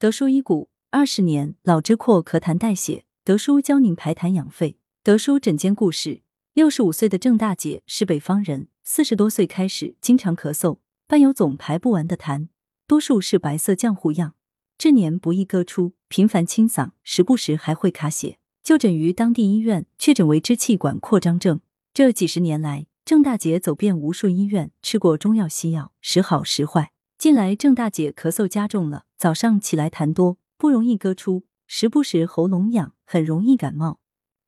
德叔医骨二十年老肢阔咳痰带血，德叔教您排痰养肺。德叔诊间故事：六十五岁的郑大姐是北方人，四十多岁开始经常咳嗽，伴有总排不完的痰，多数是白色浆糊样，至年不易割出，频繁清嗓，时不时还会卡血。就诊于当地医院，确诊为支气管扩张症。这几十年来，郑大姐走遍无数医院，吃过中药西药，时好时坏。近来郑大姐咳嗽加重了，早上起来痰多，不容易割出，时不时喉咙痒，很容易感冒。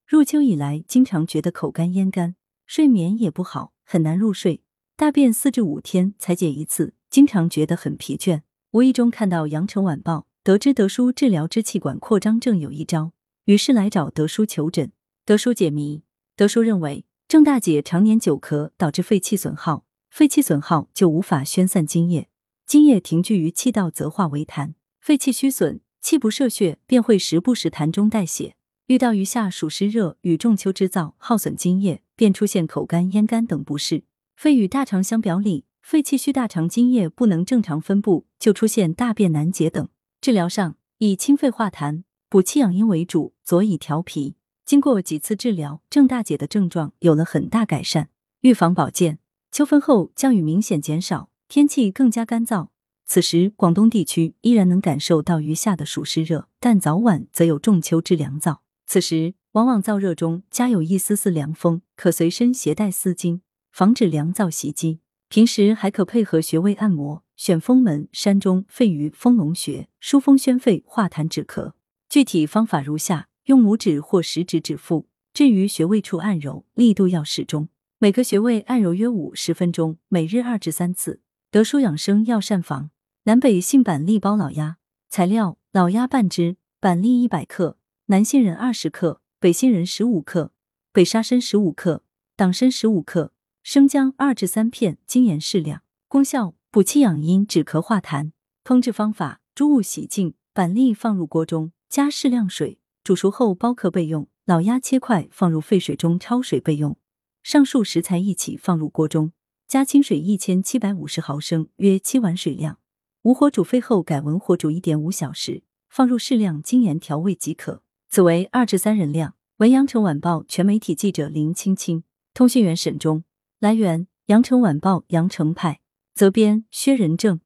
入秋以来，经常觉得口干咽干，睡眠也不好，很难入睡。大便四至五天才解一次，经常觉得很疲倦。无意中看到《羊城晚报》，得知德叔治疗支气管扩张症有一招，于是来找德叔求诊。德叔解谜，德叔认为郑大姐常年久咳导致肺气损耗，肺气损耗就无法宣散津液。津液停聚于气道，则化为痰。肺气虚损，气不摄血，便会时不时痰中带血。遇到余下暑湿热与仲秋之燥，耗损津液，便出现口干咽干等不适。肺与大肠相表里，肺气虚，大肠津液不能正常分布，就出现大便难解等。治疗上以清肺化痰、补气养阴为主，佐以调脾。经过几次治疗，郑大姐的症状有了很大改善。预防保健，秋分后降雨明显减少。天气更加干燥，此时广东地区依然能感受到余下的暑湿热，但早晚则有仲秋之凉燥。此时往往燥热中加有一丝丝凉风，可随身携带丝巾，防止凉燥袭击。平时还可配合穴位按摩，选风门、山中、肺俞、丰隆穴，疏风宣肺、化痰止咳。具体方法如下：用拇指或食指指腹，置于穴位处按揉，力度要适中，每个穴位按揉约五十分钟，每日二至三次。德舒养生药膳房，南北杏板栗包老鸭。材料：老鸭半只，板栗一百克，南杏仁二十克，北杏仁十五克，北沙参十五克，党参十五克，生姜二至三片，精盐适量。功效：补气养阴，止咳化痰。烹制方法：猪物洗净，板栗放入锅中，加适量水，煮熟后剥壳备用。老鸭切块放入沸水中焯水备用。上述食材一起放入锅中。加清水一千七百五十毫升，约七碗水量，无火煮沸后改文火煮一点五小时，放入适量精盐调味即可。此为二至三人量。文阳城晚报全媒体记者林青青，通讯员沈忠。来源：阳城晚报阳城派，责编：薛仁正。